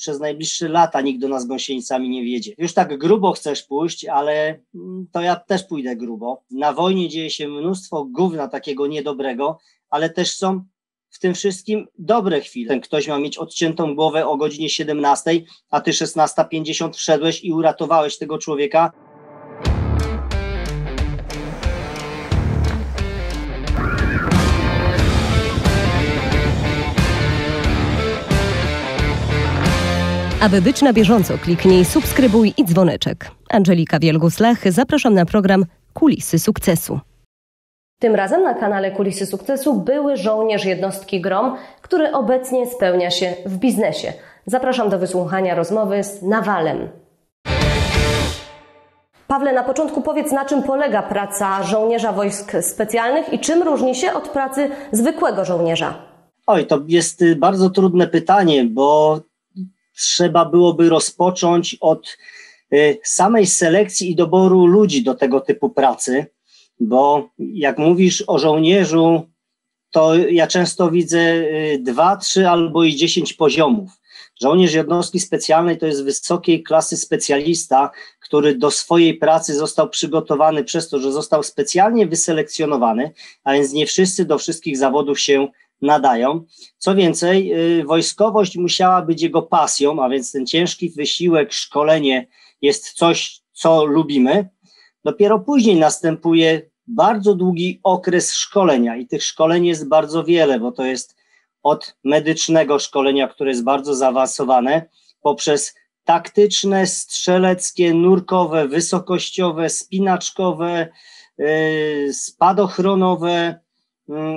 przez najbliższe lata nikt do nas gąsienicami nie wiedzie. Już tak grubo chcesz pójść, ale mm, to ja też pójdę grubo. Na wojnie dzieje się mnóstwo gówna takiego niedobrego, ale też są w tym wszystkim dobre chwile. Ten ktoś ma mieć odciętą głowę o godzinie 17, a ty 16.50 wszedłeś i uratowałeś tego człowieka. Aby być na bieżąco, kliknij subskrybuj i dzwoneczek. Angelika Wielgus-Lach, zapraszam na program Kulisy Sukcesu. Tym razem na kanale Kulisy Sukcesu były żołnierz jednostki GROM, który obecnie spełnia się w biznesie. Zapraszam do wysłuchania rozmowy z Nawalem. Pawle, na początku powiedz, na czym polega praca żołnierza wojsk specjalnych i czym różni się od pracy zwykłego żołnierza? Oj, to jest y, bardzo trudne pytanie, bo trzeba byłoby rozpocząć od y, samej selekcji i doboru ludzi do tego typu pracy, bo jak mówisz o żołnierzu, to ja często widzę y, dwa, trzy albo i dziesięć poziomów. Żołnierz jednostki specjalnej to jest wysokiej klasy specjalista, który do swojej pracy został przygotowany przez to, że został specjalnie wyselekcjonowany, a więc nie wszyscy do wszystkich zawodów się nadają. Co więcej, y, wojskowość musiała być jego pasją, a więc ten ciężki wysiłek, szkolenie jest coś, co lubimy. Dopiero później następuje bardzo długi okres szkolenia i tych szkoleń jest bardzo wiele, bo to jest od medycznego szkolenia, które jest bardzo zaawansowane, poprzez taktyczne, strzeleckie, nurkowe, wysokościowe, spinaczkowe, yy, spadochronowe,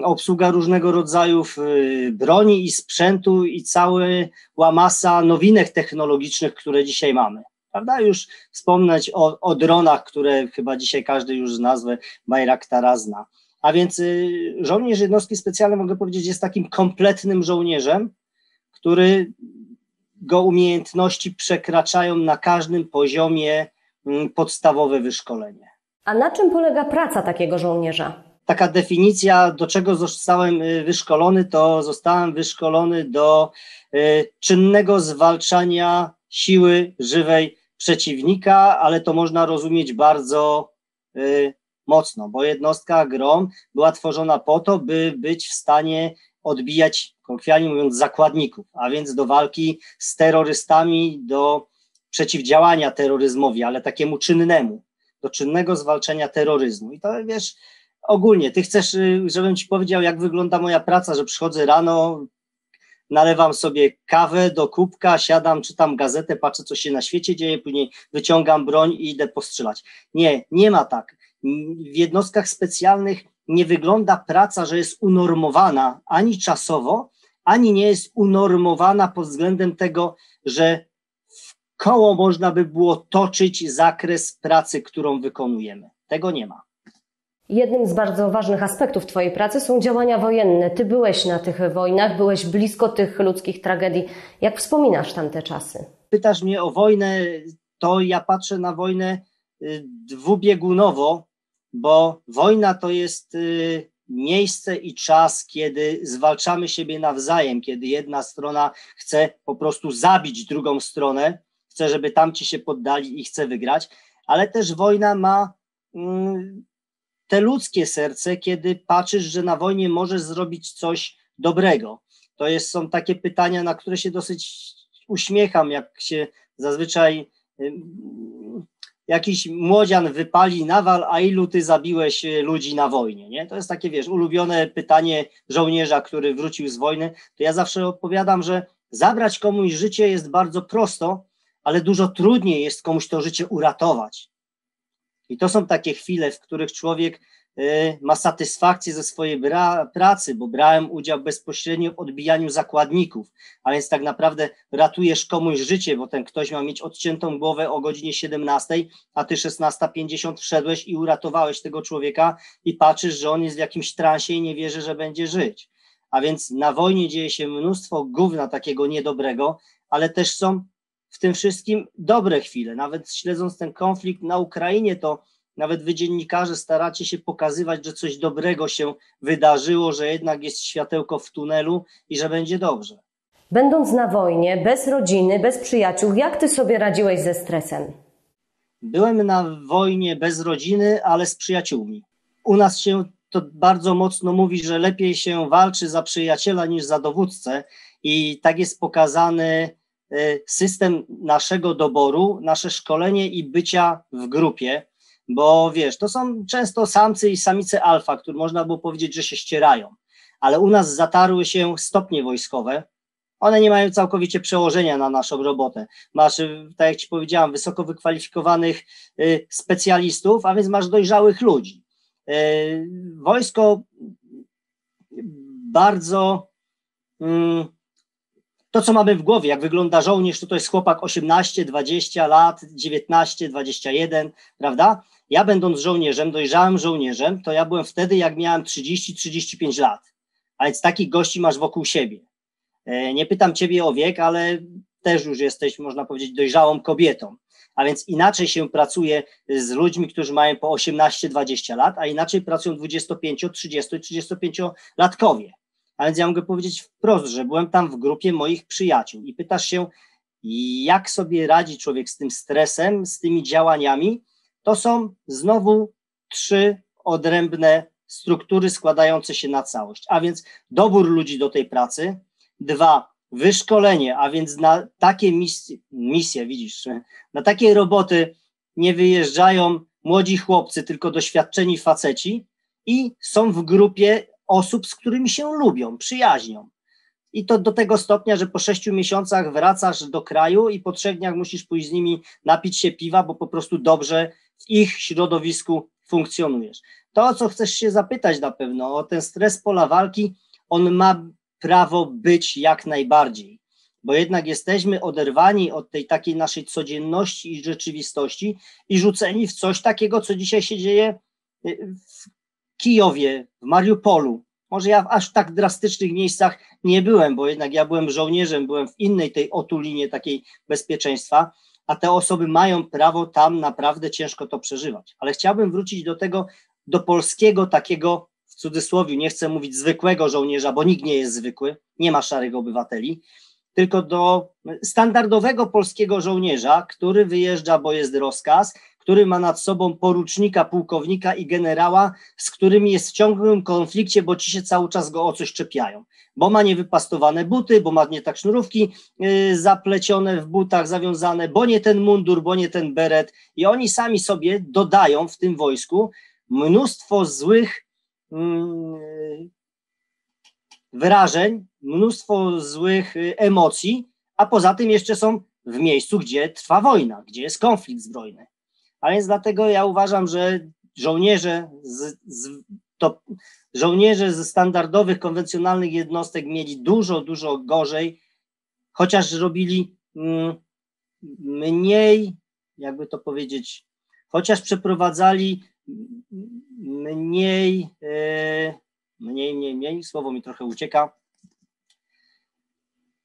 obsługa różnego rodzaju y, broni i sprzętu i cała masa nowinek technologicznych, które dzisiaj mamy. Prawda? Już wspomnieć o, o dronach, które chyba dzisiaj każdy już z nazwy Bayraktara zna. A więc y, żołnierz jednostki specjalnej, mogę powiedzieć, jest takim kompletnym żołnierzem, który go umiejętności przekraczają na każdym poziomie mm, podstawowe wyszkolenie. A na czym polega praca takiego żołnierza? Taka definicja, do czego zostałem y, wyszkolony, to zostałem wyszkolony do y, czynnego zwalczania siły żywej przeciwnika, ale to można rozumieć bardzo y, mocno, bo jednostka GROM była tworzona po to, by być w stanie odbijać, kolokwialnie mówiąc, zakładników, a więc do walki z terrorystami, do przeciwdziałania terroryzmowi, ale takiemu czynnemu, do czynnego zwalczania terroryzmu. I to wiesz, ogólnie, ty chcesz, y, żebym ci powiedział, jak wygląda moja praca, że przychodzę rano, nalewam sobie kawę do kubka, siadam, czytam gazetę, patrzę, co się na świecie dzieje, później wyciągam broń i idę postrzelać. Nie, nie ma tak. W jednostkach specjalnych nie wygląda praca, że jest unormowana ani czasowo, ani nie jest unormowana pod względem tego, że w koło można by było toczyć zakres pracy, którą wykonujemy. Tego nie ma. Jednym z bardzo ważnych aspektów Twojej pracy są działania wojenne. Ty byłeś na tych wojnach, byłeś blisko tych ludzkich tragedii. Jak wspominasz tamte czasy? Pytasz mnie o wojnę, to ja patrzę na wojnę y, dwubiegunowo, bo wojna to jest y, miejsce i czas, kiedy zwalczamy siebie nawzajem, kiedy jedna strona chce po prostu zabić drugą stronę, chce, żeby tamci się poddali i chce wygrać, ale też wojna ma mm, te ludzkie serce, kiedy patrzysz, że na wojnie możesz zrobić coś dobrego. To jest, są takie pytania, na które się dosyć uśmiecham, jak się zazwyczaj jakiś młodzian wypali nawal, a ilu ty zabiłeś e, ludzi na wojnie, nie? To jest takie, wiesz, ulubione pytanie żołnierza, który wrócił z wojny. To ja zawsze odpowiadam, że zabrać komuś życie jest bardzo prosto, ale dużo trudniej jest komuś to życie uratować. I to są takie chwile, w których człowiek y, ma satysfakcję ze swojej pracy, bo brałem udział bezpośrednio w odbijaniu zakładników, a więc tak naprawdę ratujesz komuś życie, bo ten ktoś ma mieć odciętą głowę o godzinie 17, a ty 16.50 wszedłeś i uratowałeś tego człowieka i patrzysz, że on jest w jakimś transie i nie wierzy, że będzie żyć. A więc na wojnie dzieje się mnóstwo gówna takiego niedobrego, ale też są w tym wszystkim dobre chwile. Nawet śledząc ten konflikt na Ukrainie, to nawet wy dziennikarze staracie się pokazywać, że coś dobrego się wydarzyło, że jednak jest światełko w tunelu i że będzie dobrze. Będąc na wojnie, bez rodziny, bez przyjaciół, jak ty sobie radziłeś ze stresem? Byłem na wojnie bez rodziny, ale z przyjaciółmi. U nas się to bardzo mocno mówi, że lepiej się walczy za przyjaciela niż za dowódcę, i tak jest pokazany system naszego doboru, nasze szkolenie i bycia w grupie, bo wiesz, to są często samcy i samice alfa, które można było powiedzieć, że się ścierają, ale u nas zatarły się stopnie wojskowe, one nie mają całkowicie przełożenia na naszą robotę. Masz, y, tak jak Ci powiedziałam, wysoko wykwalifikowanych y, specjalistów, a więc masz dojrzałych ludzi. Wojsko bardzo mm, to, co mamy w głowie, jak wygląda żołnierz, to to jest chłopak 18, 20 lat, 19, 21, prawda? Ja będąc żołnierzem, dojrzałym żołnierzem, to ja byłem wtedy, jak miałem 30-35 lat. A więc takich gości masz wokół siebie. E, nie pytam ciebie o wiek, ale też już jesteś, można powiedzieć, dojrzałą kobietą. A więc inaczej się pracuje z ludźmi, którzy mają po 18-20 lat, a inaczej pracują 25, 30 35 latkowie. A więc ja mogę powiedzieć wprost, że byłem tam w grupie moich przyjaciół i pytasz się, jak sobie radzi człowiek z tym stresem, z tymi działaniami, to są znowu trzy odrębne struktury składające się na całość. A więc dobór ludzi do tej pracy, dwa, wyszkolenie, a więc na takie misje, misje widzisz, na takie roboty nie wyjeżdżają młodzi chłopcy, tylko doświadczeni faceci i są w grupie osób, z którymi się lubią, przyjaźnią. I to do tego stopnia, że po sześciu miesiącach wracasz do kraju i po trzech dniach musisz pójść z nimi napić się piwa, bo po prostu dobrze w ich środowisku funkcjonujesz. To, o co chcesz się zapytać na pewno, o ten stres pola walki, on ma prawo być jak najbardziej, bo jednak jesteśmy oderwani od tej takiej naszej codzienności i rzeczywistości i rzuceni w coś takiego, co dzisiaj się dzieje w Kijowie, w Mariupolu. Może ja w aż tak drastycznych miejscach nie byłem, bo jednak ja byłem żołnierzem, byłem w innej tej otulinie takiej bezpieczeństwa, a te osoby mają prawo tam naprawdę ciężko to przeżywać. Ale chciałbym wrócić do tego, do polskiego takiego, w cudzysłowie, nie chcę mówić zwykłego żołnierza, bo nikt nie jest zwykły, nie ma szarych obywateli, tylko do standardowego polskiego żołnierza, który wyjeżdża, bo jest rozkaz, który ma nad sobą porucznika, pułkownika i generała, z którymi jest w ciągłym konflikcie, bo ci się cały czas go o coś czepiają. Bo ma niewypastowane buty, bo ma nie tak sznurówki yy, zaplecione w butach, zawiązane, bo nie ten mundur, bo nie ten beret. I oni sami sobie dodają w tym wojsku mnóstwo złych yy, wyrażeń, mnóstwo złych yy, emocji, a poza tym jeszcze są w miejscu, gdzie trwa wojna, gdzie jest konflikt zbrojny. A więc dlatego ja uważam, że żołnierze z, z, to, żołnierze ze standardowych, konwencjonalnych jednostek mieli dużo, dużo gorzej, chociaż robili mm, mniej, jakby to powiedzieć, chociaż przeprowadzali mniej, e, mniej, mniej, mniej, słowo mi trochę ucieka,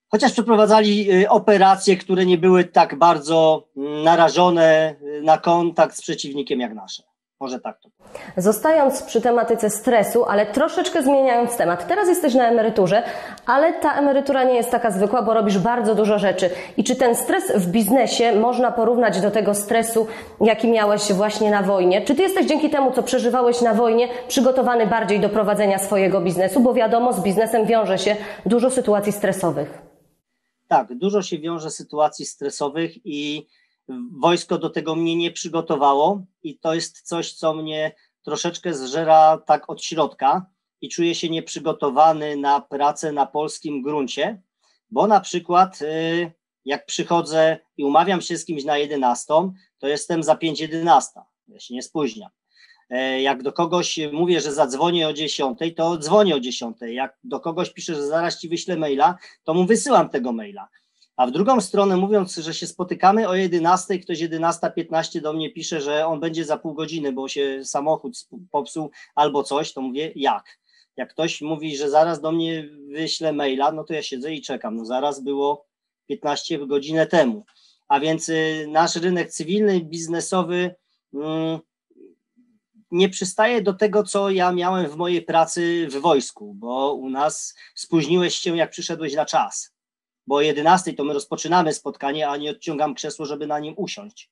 chociaż przeprowadzali y, operacje, które nie były tak bardzo mm, narażone y, na kontakt z przeciwnikiem jak nasze. Może tak to. Zostając przy tematyce stresu, ale troszeczkę zmieniając temat. Teraz jesteś na emeryturze, ale ta emerytura nie jest taka zwykła, bo robisz bardzo dużo rzeczy. I czy ten stres w biznesie można porównać do tego stresu, jaki miałeś właśnie na wojnie? Czy ty jesteś dzięki temu, co przeżywałeś na wojnie, przygotowany bardziej do prowadzenia swojego biznesu? Bo wiadomo, z biznesem wiąże się dużo sytuacji stresowych. Tak, dużo się wiąże sytuacji stresowych i wojsko do tego mnie nie przygotowało i to jest coś, co mnie troszeczkę zżera tak od środka i czuję się nieprzygotowany na pracę na polskim gruncie, bo na przykład y, jak przychodzę i umawiam się z kimś na 11, to jestem za 5.11, ja się nie spóźniam. E, jak do kogoś mówię, że zadzwonię o 10, to dzwonię o 10. Jak do kogoś piszę, że zaraz ci wyślę maila, to mu wysyłam tego maila. A w drugą stronę, mówiąc, że się spotykamy o 11, ktoś 11.15 do mnie pisze, że on będzie za pół godziny, bo się samochód popsuł albo coś, to mówię, jak? Jak ktoś mówi, że zaraz do mnie wyśle maila, no to ja siedzę i czekam. No zaraz było 15 godzin temu. A więc y, nasz rynek cywilny, biznesowy, mm, nie przystaje do tego, co ja miałem w mojej pracy w wojsku, bo u nas spóźniłeś się, jak przyszedłeś na czas. bo o 11 to my rozpoczynamy spotkanie, a nie odciągam krzesło, żeby na nim usiąść,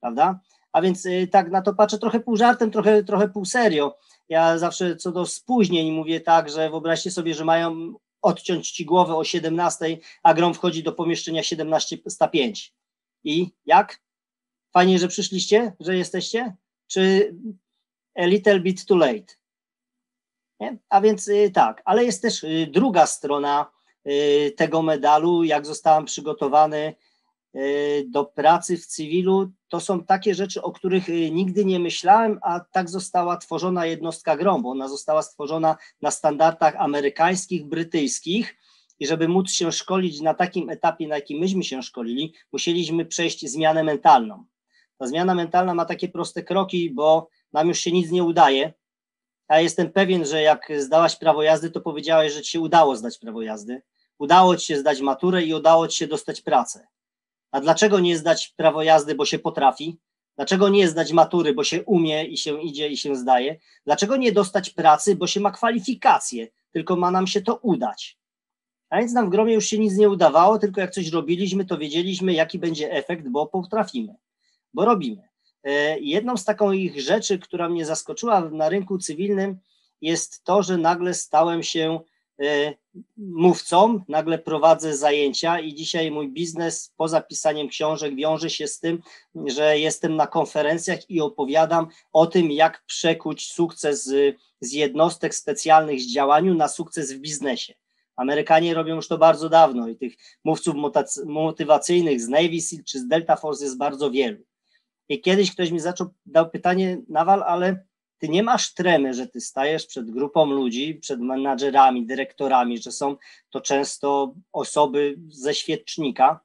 prawda? A więc y, tak na to patrzę trochę pół żartem, trochę, trochę pół serio. Ja zawsze co do spóźnień mówię tak, że wyobraźcie sobie, że mają odciąć ci głowę o 17, a grom wchodzi do pomieszczenia 17.05. I jak? Fajnie, że przyszliście, że jesteście? Czy a little bit too late? Nie? A więc y, tak, ale jest też y, druga strona y, tego medalu, jak zostałem przygotowany do pracy w cywilu. To są takie rzeczy, o których nigdy nie myślałem, a tak została tworzona jednostka GROM, bo ona została stworzona na standardach amerykańskich, brytyjskich. I żeby móc się szkolić na takim etapie, na jakim myśmy się szkolili, musieliśmy przejść zmianę mentalną. Ta zmiana mentalna ma takie proste kroki, bo nam już się nic nie udaje, ja jestem pewien, że jak zdałaś prawo jazdy, to powiedziałeś, że ci się udało zdać prawo jazdy. Udało ci się zdać maturę i udało ci się dostać pracę. A dlaczego nie zdać prawo jazdy, bo się potrafi? Dlaczego nie zdać matury, bo się umie i się idzie i się zdaje? Dlaczego nie dostać pracy, bo się ma kwalifikacje, tylko ma nam się to udać? A więc nam w gromie już się nic nie udawało, tylko jak coś robiliśmy, to wiedzieliśmy, jaki będzie efekt, bo potrafimy, bo robimy. E, jedną z takich rzeczy, która mnie zaskoczyła na rynku cywilnym, jest to, że nagle stałem się e, mówcą, nagle prowadzę zajęcia i dzisiaj mój biznes poza pisaniem książek wiąże się z tym, że jestem na konferencjach i opowiadam o tym, jak przekuć sukces z jednostek specjalnych z działaniu na sukces w biznesie. Amerykanie robią już to bardzo dawno i tych mówców motywacyjnych z Navy Seal czy z Delta Force jest bardzo wielu. I kiedyś ktoś mi zaczął, dał pytanie, Nawal, ale ty nie masz tremy, że ty stajesz przed grupą ludzi, przed menadżerami, dyrektorami, że są to często osoby ze świecznika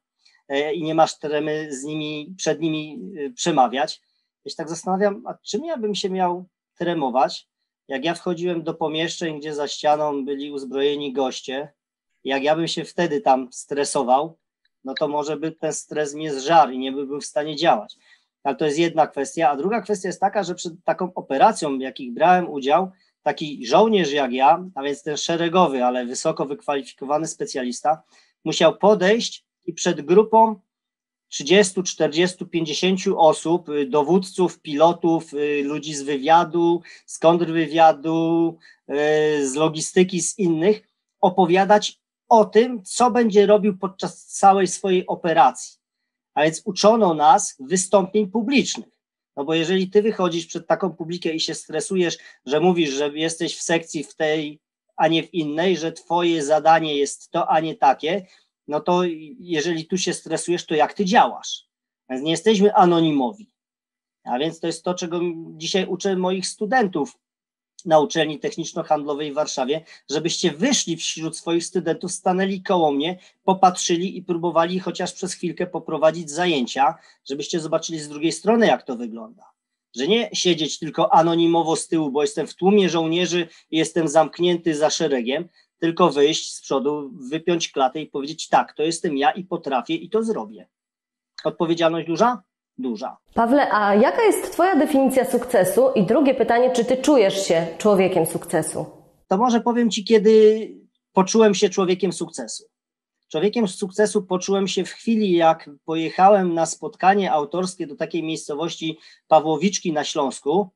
e, i nie masz tremy z nimi, przed nimi e, przemawiać. Ja się tak zastanawiam, a czym ja bym się miał tremować, jak ja wchodziłem do pomieszczeń, gdzie za ścianą byli uzbrojeni goście, jak ja bym się wtedy tam stresował, no to może by ten stres mnie zżarł i nie byłbym w stanie działać ale to jest jedna kwestia. A druga kwestia jest taka, że przed taką operacją, w jakich brałem udział, taki żołnierz jak ja, a więc ten szeregowy, ale wysoko wykwalifikowany specjalista, musiał podejść i przed grupą 30, 40, 50 osób, y, dowódców, pilotów, y, ludzi z wywiadu, z kontrwywiadu, y, z logistyki, z innych, opowiadać o tym, co będzie robił podczas całej swojej operacji a więc uczono nas wystąpień publicznych. No bo jeżeli ty wychodzisz przed taką publikę i się stresujesz, że mówisz, że jesteś w sekcji w tej, a nie w innej, że twoje zadanie jest to, a nie takie, no to jeżeli tu się stresujesz, to jak ty działasz? Więc nie jesteśmy anonimowi. A więc to jest to, czego dzisiaj uczę moich studentów na uczelni techniczno-handlowej w Warszawie, żebyście wyszli wśród swoich studentów, stanęli koło mnie, popatrzyli i próbowali chociaż przez chwilkę poprowadzić zajęcia, żebyście zobaczyli z drugiej strony, jak to wygląda. Że nie siedzieć tylko anonimowo z tyłu, bo jestem w tłumie żołnierzy i jestem zamknięty za szeregiem, tylko wyjść z przodu, wypiąć klatę i powiedzieć: tak, to jestem ja i potrafię i to zrobię. Odpowiedzialność duża? Duża. Pawle, a jaka jest Twoja definicja sukcesu? I drugie pytanie, czy Ty czujesz się człowiekiem sukcesu? To może powiem Ci, kiedy poczułem się człowiekiem sukcesu. Człowiekiem sukcesu poczułem się w chwili, jak pojechałem na spotkanie autorskie do takiej miejscowości Pawłowiczki na Śląsku.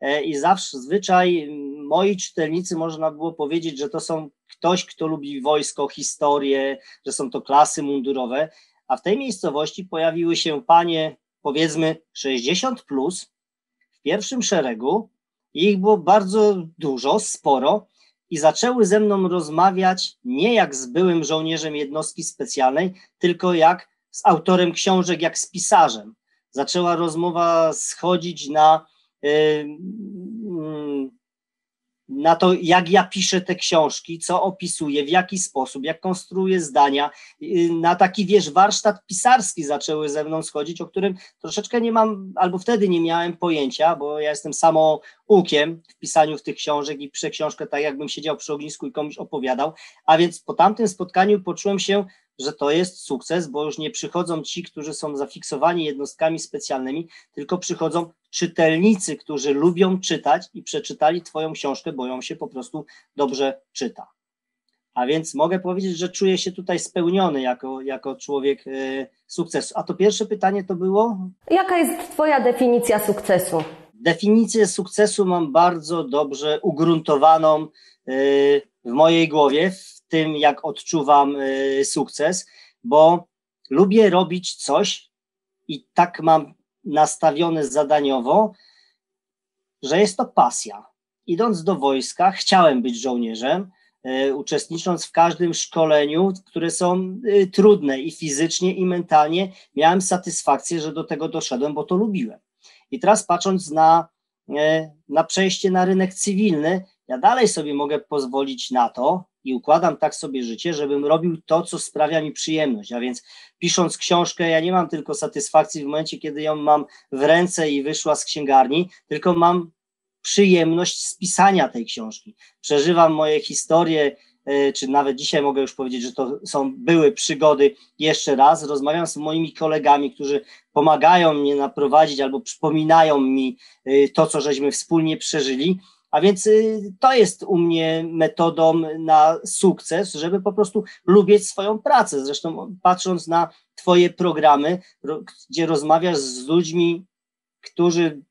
E, I zawsze zwyczaj moi czytelnicy można było powiedzieć, że to są ktoś, kto lubi wojsko, historię, że są to klasy mundurowe. A w tej miejscowości pojawiły się panie powiedzmy 60 plus w pierwszym szeregu, ich było bardzo dużo, sporo i zaczęły ze mną rozmawiać nie jak z byłym żołnierzem jednostki specjalnej, tylko jak z autorem książek, jak z pisarzem. Zaczęła rozmowa schodzić na yy, na to, jak ja piszę te książki, co opisuję, w jaki sposób, jak konstruuję zdania. Y, na taki, wiesz, warsztat pisarski zaczęły ze mną schodzić, o którym troszeczkę nie mam, albo wtedy nie miałem pojęcia, bo ja jestem samoukiem w pisaniu w tych książek i piszę książkę tak, jakbym siedział przy ognisku i komuś opowiadał. A więc po tamtym spotkaniu poczułem się że to jest sukces, bo już nie przychodzą ci, którzy są zafiksowani jednostkami specjalnymi, tylko przychodzą czytelnicy, którzy lubią czytać i przeczytali Twoją książkę, bo ją się po prostu dobrze czyta. A więc mogę powiedzieć, że czuję się tutaj spełniony jako, jako człowiek y, sukcesu. A to pierwsze pytanie to było? Jaka jest Twoja definicja sukcesu? Definicję sukcesu mam bardzo dobrze ugruntowaną y, w mojej głowie, tym jak odczuwam y, sukces, bo lubię robić coś i tak mam nastawione zadaniowo, że jest to pasja. Idąc do wojska, chciałem być żołnierzem, E, uczestnicząc w każdym szkoleniu, które są e, trudne i fizycznie, i mentalnie, miałem satysfakcję, że do tego doszedłem, bo to lubiłem. I teraz patrząc na, na przejście na rynek cywilny, ja dalej sobie mogę pozwolić na to i układam tak sobie życie, żebym robił to, co sprawia mi przyjemność. A więc pisząc książkę, ja nie mam tylko satysfakcji w momencie, kiedy ją mam w ręce i wyszła z księgarni, tylko mam przyjemność z pisania tej książki. Przeżywam moje historie, e, czy nawet dzisiaj mogę już powiedzieć, że to są były przygody jeszcze raz. Rozmawiam z moimi kolegami, którzy pomagają mnie naprowadzić albo przypominają mi e, to, co żeśmy wspólnie przeżyli. A więc e, to jest u mnie metodą na sukces, żeby po prostu lubić swoją pracę. Zresztą patrząc na Twoje programy, gdzie rozmawiasz z ludźmi, którzy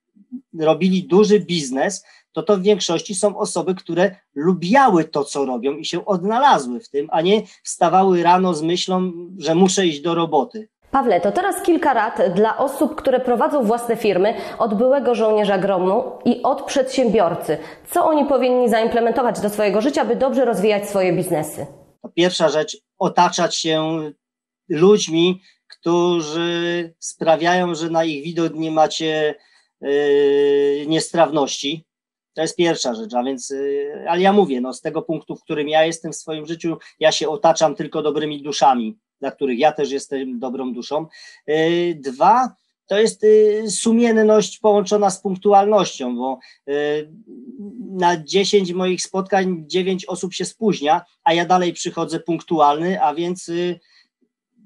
robili duży biznes, to to w większości są osoby, które lubiały to, co robią i się odnalazły w tym, a nie wstawały rano z myślą, że muszę iść do roboty. Pawle, to teraz kilka rad dla osób, które prowadzą własne firmy, od byłego żołnierza gromu i od przedsiębiorcy. Co oni powinni zaimplementować do swojego życia, by dobrze rozwijać swoje biznesy? Pierwsza rzecz, otaczać się ludźmi, którzy sprawiają, że na ich widok nie macie Yy, niestrawności. To jest pierwsza rzecz, a więc, yy, ale ja mówię, no z tego punktu, w którym ja jestem w swoim życiu, ja się otaczam tylko dobrymi duszami, dla których ja też jestem dobrą duszą. Yy, dwa, to jest sumienność połączona z punktualnością, bo na 10 moich spotkań 9 osób się spóźnia, a ja dalej przychodzę punktualny, a więc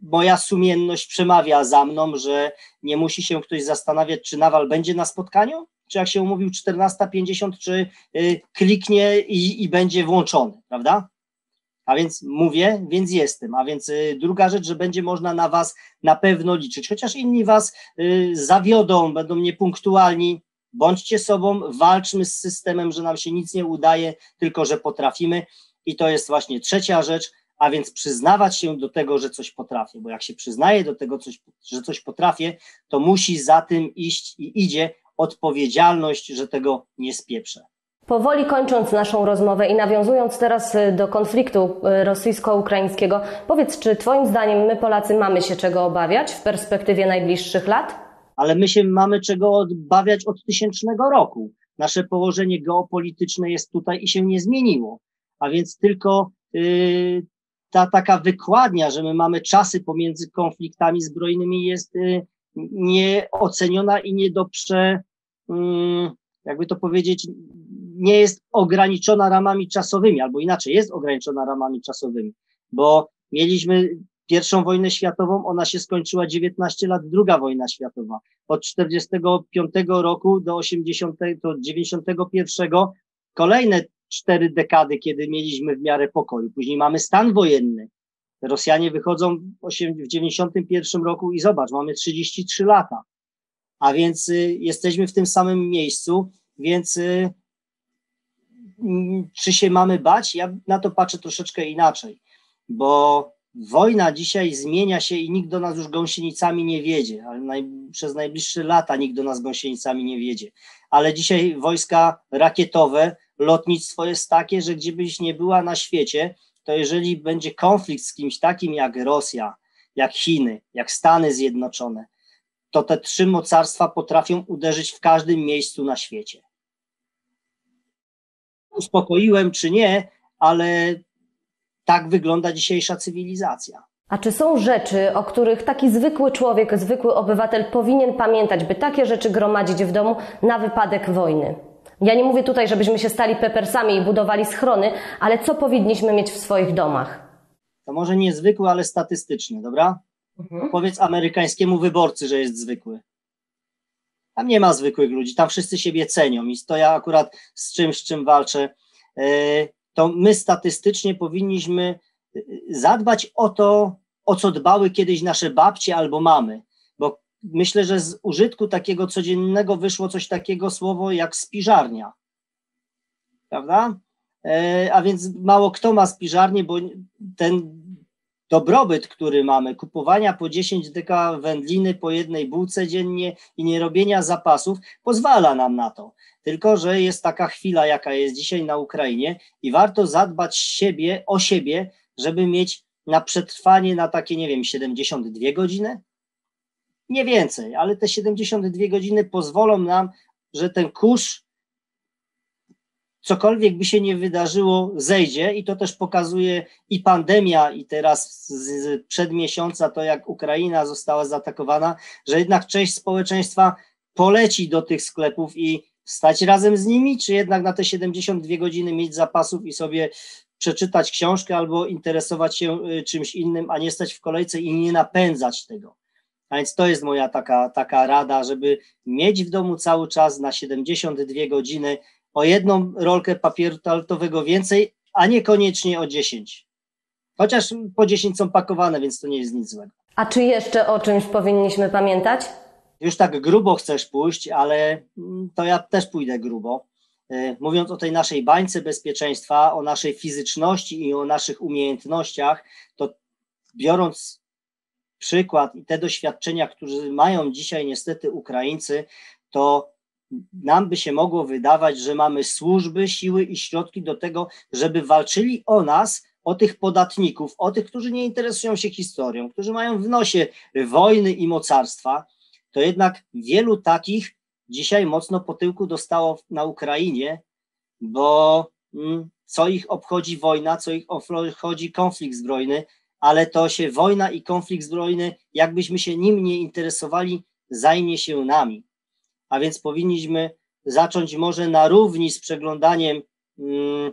moja sumienność przemawia za mną, że nie musi się ktoś zastanawiać, czy Nawal będzie na spotkaniu, czy jak się umówił 14.50, czy kliknie i, i będzie włączony, prawda? A więc mówię, więc jestem. A więc y, druga rzecz, że będzie można na Was na pewno liczyć. Chociaż inni Was y, zawiodą, będą niepunktualni, bądźcie sobą, walczmy z systemem, że nam się nic nie udaje, tylko że potrafimy. I to jest właśnie trzecia rzecz, a więc przyznawać się do tego, że coś potrafię, bo jak się przyznaje do tego, coś, że coś potrafię, to musi za tym iść i idzie odpowiedzialność, że tego nie spieprzę. Powoli kończąc naszą rozmowę i nawiązując teraz y, do konfliktu y, rosyjsko-ukraińskiego, powiedz, czy Twoim zdaniem my Polacy mamy się czego obawiać w perspektywie najbliższych lat? Ale my się mamy czego obawiać od tysięcznego roku. Nasze położenie geopolityczne jest tutaj i się nie zmieniło. A więc tylko yy, ta taka wykładnia, że my mamy czasy pomiędzy konfliktami zbrojnymi jest y, nieoceniona i nie do prze, mm, jakby to powiedzieć, nie jest ograniczona ramami czasowymi, albo inaczej, jest ograniczona ramami czasowymi, bo mieliśmy pierwszą wojnę światową, ona się skończyła 19 lat, druga wojna światowa. Od 45 roku do 80, do 91 kolejne cztery dekady, kiedy mieliśmy w miarę pokoju. Później mamy stan wojenny. Rosjanie wychodzą w 91 roku i zobacz, mamy 33 lata. A więc y, jesteśmy w tym samym miejscu, więc y, mm, czy się mamy bać? Ja na to patrzę troszeczkę inaczej, bo wojna dzisiaj zmienia się i nikt do nas już gąsienicami nie wiedzie, ale naj, przez najbliższe lata nikt do nas gąsienicami nie wiedzie. Ale dzisiaj wojska rakietowe lotnictwo jest takie, że gdzie byś nie była na świecie, to jeżeli będzie konflikt z kimś takim jak Rosja, jak Chiny, jak Stany Zjednoczone, to te trzy mocarstwa potrafią uderzyć w każdym miejscu na świecie. Uspokoiłem czy nie, ale tak wygląda dzisiejsza cywilizacja. A czy są rzeczy, o których taki zwykły człowiek, zwykły obywatel powinien pamiętać, by takie rzeczy gromadzić w domu na wypadek wojny? Ja nie mówię tutaj, żebyśmy się stali pepersami i budowali schrony, ale co powinniśmy mieć w swoich domach? To może niezwykły, ale statystyczny, dobra? Mhm. Powiedz amerykańskiemu wyborcy, że jest zwykły. Tam nie ma zwykłych ludzi, tam wszyscy siebie cenią i to ja akurat z czymś, z czym walczę. E, to my statystycznie powinniśmy zadbać o to, o co dbały kiedyś nasze babcie albo mamy. Bo myślę, że z użytku takiego codziennego wyszło coś takiego słowo jak spiżarnia. Prawda? E, a więc mało kto ma spiżarnię, bo ten dobrobyt, który mamy, kupowania po 10 deka wędliny po jednej bułce dziennie i nie robienia zapasów, pozwala nam na to. Tylko, że jest taka chwila, jaka jest dzisiaj na Ukrainie i warto zadbać siebie, o siebie, żeby mieć na przetrwanie na takie, nie wiem, 72 godziny? Nie więcej, ale te 72 godziny pozwolą nam, że ten kurz cokolwiek by się nie wydarzyło, zejdzie i to też pokazuje i pandemia, i teraz z, przed miesiąca to, jak Ukraina została zaatakowana, że jednak część społeczeństwa poleci do tych sklepów i stać razem z nimi, czy jednak na te 72 godziny mieć zapasów i sobie przeczytać książkę albo interesować się y, czymś innym, a nie stać w kolejce i nie napędzać tego. A więc to jest moja taka, taka rada, żeby mieć w domu cały czas na 72 godziny o jedną rolkę papieru toaletowego więcej, a niekoniecznie o 10. Chociaż po 10 są pakowane, więc to nie jest nic złego. A czy jeszcze o czymś powinniśmy pamiętać? Już tak grubo chcesz pójść, ale mm, to ja też pójdę grubo. E, mówiąc o tej naszej bańce bezpieczeństwa, o naszej fizyczności i o naszych umiejętnościach, to biorąc przykład i te doświadczenia, które mają dzisiaj niestety Ukraińcy, to nam by się mogło wydawać, że mamy służby, siły i środki do tego, żeby walczyli o nas, o tych podatników, o tych, którzy nie interesują się historią, którzy mają w nosie wojny i mocarstwa, to jednak wielu takich dzisiaj mocno po tyłku dostało na Ukrainie, bo mm, co ich obchodzi wojna, co ich obchodzi konflikt zbrojny, ale to się wojna i konflikt zbrojny, jakbyśmy się nim nie interesowali, zajmie się nami a więc powinniśmy zacząć może na równi z przeglądaniem mm,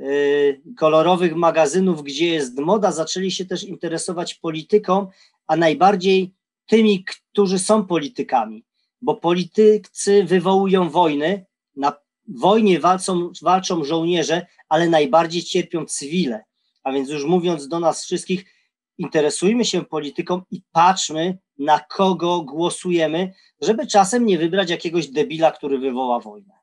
y, kolorowych magazynów, gdzie jest moda, zaczęli się też interesować polityką, a najbardziej tymi, którzy są politykami, bo politycy wywołują wojny, na wojnie walczą, walczą żołnierze, ale najbardziej cierpią cywile. A więc już mówiąc do nas wszystkich, interesujmy się polityką i patrzmy, na kogo głosujemy, żeby czasem nie wybrać jakiegoś debila, który wywoła wojnę.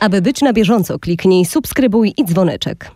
Aby być na bieżąco, kliknij subskrybuj i dzwoneczek.